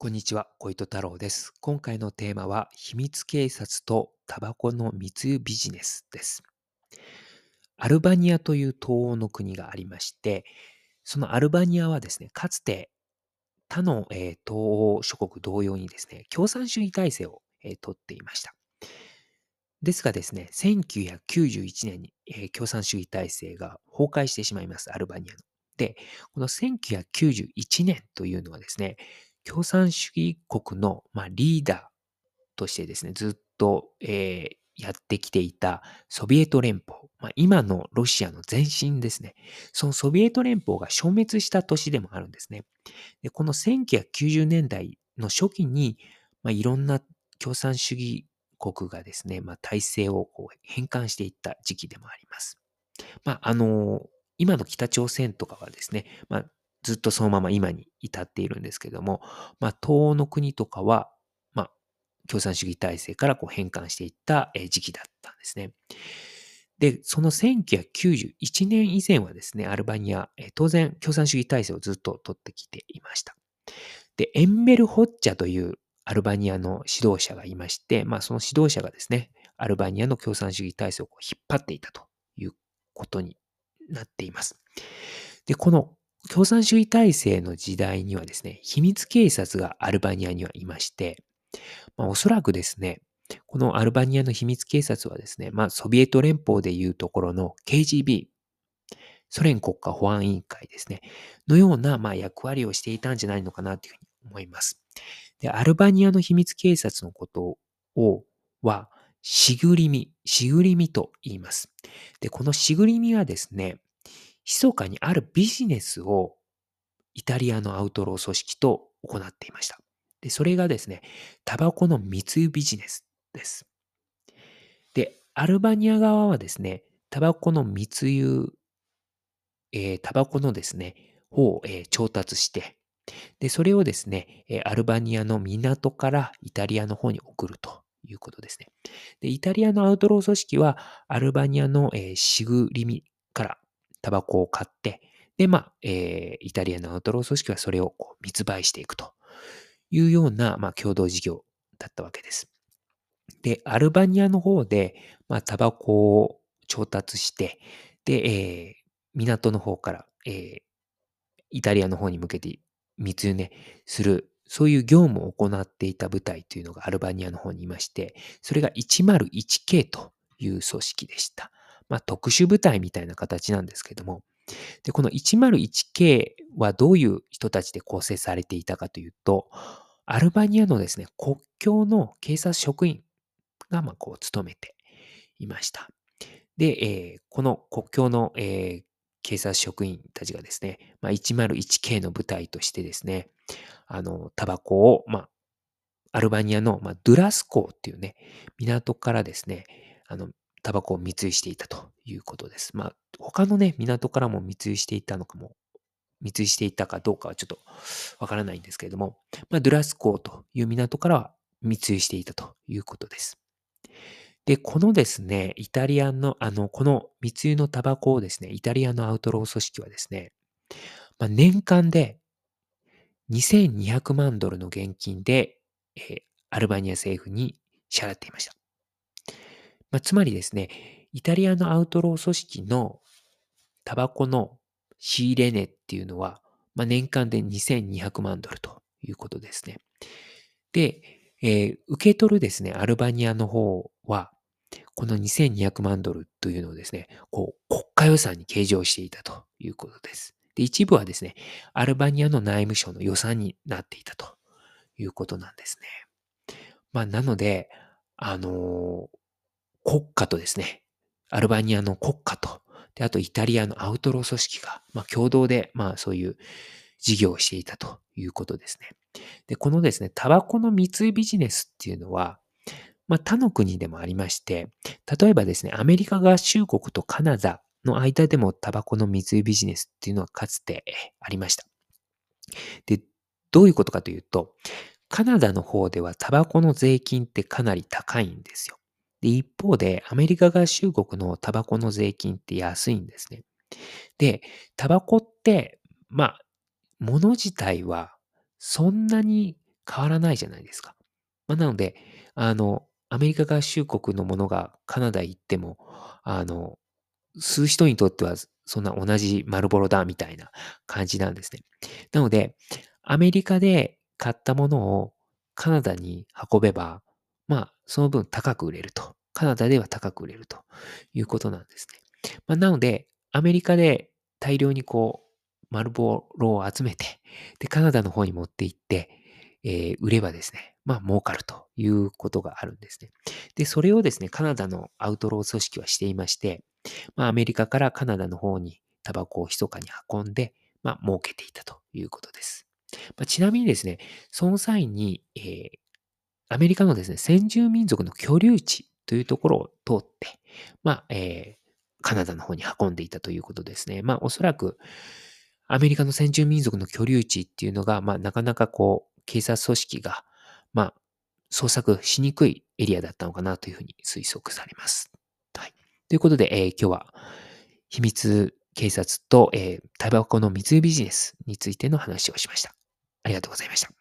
こんにちは、小糸太郎です。今回のテーマは、秘密警察とタバコの密輸ビジネスです。アルバニアという東欧の国がありまして、そのアルバニアはですね、かつて他の、え東欧諸国同様にですね、共産主義体制を、えーとっていました。ですがですね、1991年に、え共産主義体制が崩壊してしまいます、アルバニアの。で、この1991年というのはですね、共産主義国の、まあ、リーダーとしてですね、ずっと、えーやってきていたソビエト連邦、まあ、今のロシアの前身ですね。そのソビエト連邦が消滅した年でもあるんですね。でこの1990年代の初期に、まあ、いろんな共産主義国がですね、まあ、体制をこう変換していった時期でもあります。まあ、あの今の北朝鮮とかはですね、まあ、ずっとそのまま今に至っているんですけども、まあ、東欧の国とかは、まあ、共産主義体制からこう変換していった時期だったんですね。で、その1991年以前はですね、アルバニア、当然共産主義体制をずっと取ってきていました。で、エンメル・ホッチャというアルバニアの指導者がいまして、まあその指導者がですね、アルバニアの共産主義体制を引っ張っていたということになっています。で、この共産主義体制の時代にはですね、秘密警察がアルバニアにはいまして、まあ、おそらくですね、このアルバニアの秘密警察はですね、まあ、ソビエト連邦でいうところの KGB、ソ連国家保安委員会ですね、のような、まあ、役割をしていたんじゃないのかなというふうに思います。で、アルバニアの秘密警察のことを、は、しぐりみ、しぐりみと言います。で、このしぐりみはですね、密かにあるビジネスをイタリアのアウトロー組織と行っていました。で、それがですね、タバコの密輸ビジネスです。で、アルバニア側はですね、タバコの密輸、えータバコのですね、方を、えー調達して、で、それをですね、アルバニアの港からイタリアの方に送るということですね。で、イタリアのアウトロー組織は、アルバニアの、えーしぐりみからタバコを買って、で、まあ、えーイタリアのアウトロー組織はそれをこう密売していくというような、まあ、共同事業だったわけです。で、アルバニアの方で、まあ、タバコを調達して、で、えー港の方から、えーイタリアの方に向けて密輸ね、する、そういう業務を行っていた部隊というのがアルバニアの方にいまして、それが 101K という組織でした。まあ、特殊部隊みたいな形なんですけども、で、この 101K はどういう人たちで構成されていたかというと、アルバニアのですね、国境の警察職員が、まあ、こう、務めていました。で、えーこの国境の、えー警察職員たちがですね、まあ、101K の部隊としてですね、あの、タバコを、まあ、アルバニアの、まあ、ドゥラス港っていうね、港からですね、あの、タバコを密輸していたということです。まあ、他のね、港からも密輸していたのかも、密輸していたかどうかはちょっとわからないんですけれども、まあ、ドゥラス港という港からは密輸していたということです。で、このですね、イタリアの、あの、この密輸のタバコをですね、イタリアのアウトロー組織はですね、まあ、年間で2200万ドルの現金で、えーアルバニア政府に支払っていました。まあ、つまりですね、イタリアのアウトロー組織のタバコの仕入れ値っていうのは、まあ、年間で2200万ドルということですね。で、えー受け取るですね、アルバニアの方は、この2200万ドルというのをですね、こう、国家予算に計上していたということです。で、一部はですね、アルバニアの内務省の予算になっていたということなんですね。まあ、なので、あのー国家とですね、アルバニアの国家と、で、あとイタリアのアウトロー組織が、まあ、共同で、まあ、そういう事業をしていたということですね。で、このですね、タバコの密輸ビジネスっていうのは、まあ、他の国でもありまして、例えばですね、アメリカ合衆国とカナダの間でもタバコの密輸ビジネスっていうのはかつてありました。で、どういうことかというと、カナダの方ではタバコの税金ってかなり高いんですよ。で、一方でアメリカ合衆国のタバコの税金って安いんですね。で、タバコって、まあ、物自体はそんなに変わらないじゃないですか。まあ、なので、あの、アメリカ合衆国のものがカナダ行っても、あの、吸う人にとってはそんな同じ丸ボロだみたいな感じなんですね。なので、アメリカで買ったものをカナダに運べば、その分高く売れると。カナダでは高く売れるということなんですね。まあ、なので、アメリカで大量にこう、丸ボロを集めて、で、カナダの方に持って行って、えー、売ればですね、まあ、儲かるということがあるんですね。で、それをですね、カナダのアウトロー組織はしていまして、まあ、アメリカからカナダの方にタバコを密かに運んで、まあ、儲けていたということです。まあ、ちなみにですね、その際に、えー、アメリカのですね、先住民族の居留地というところを通って、まあ、えー、カナダの方に運んでいたということですね。まあ、おそらく、アメリカの先住民族の居留地っていうのが、まあ、なかなかこう、警察組織が、まあ、捜索しにくいエリアだったのかなというふうに推測されます。はい。ということで、えー、今日は、秘密警察と、えー、タバコの密輸ビジネスについての話をしました。ありがとうございました。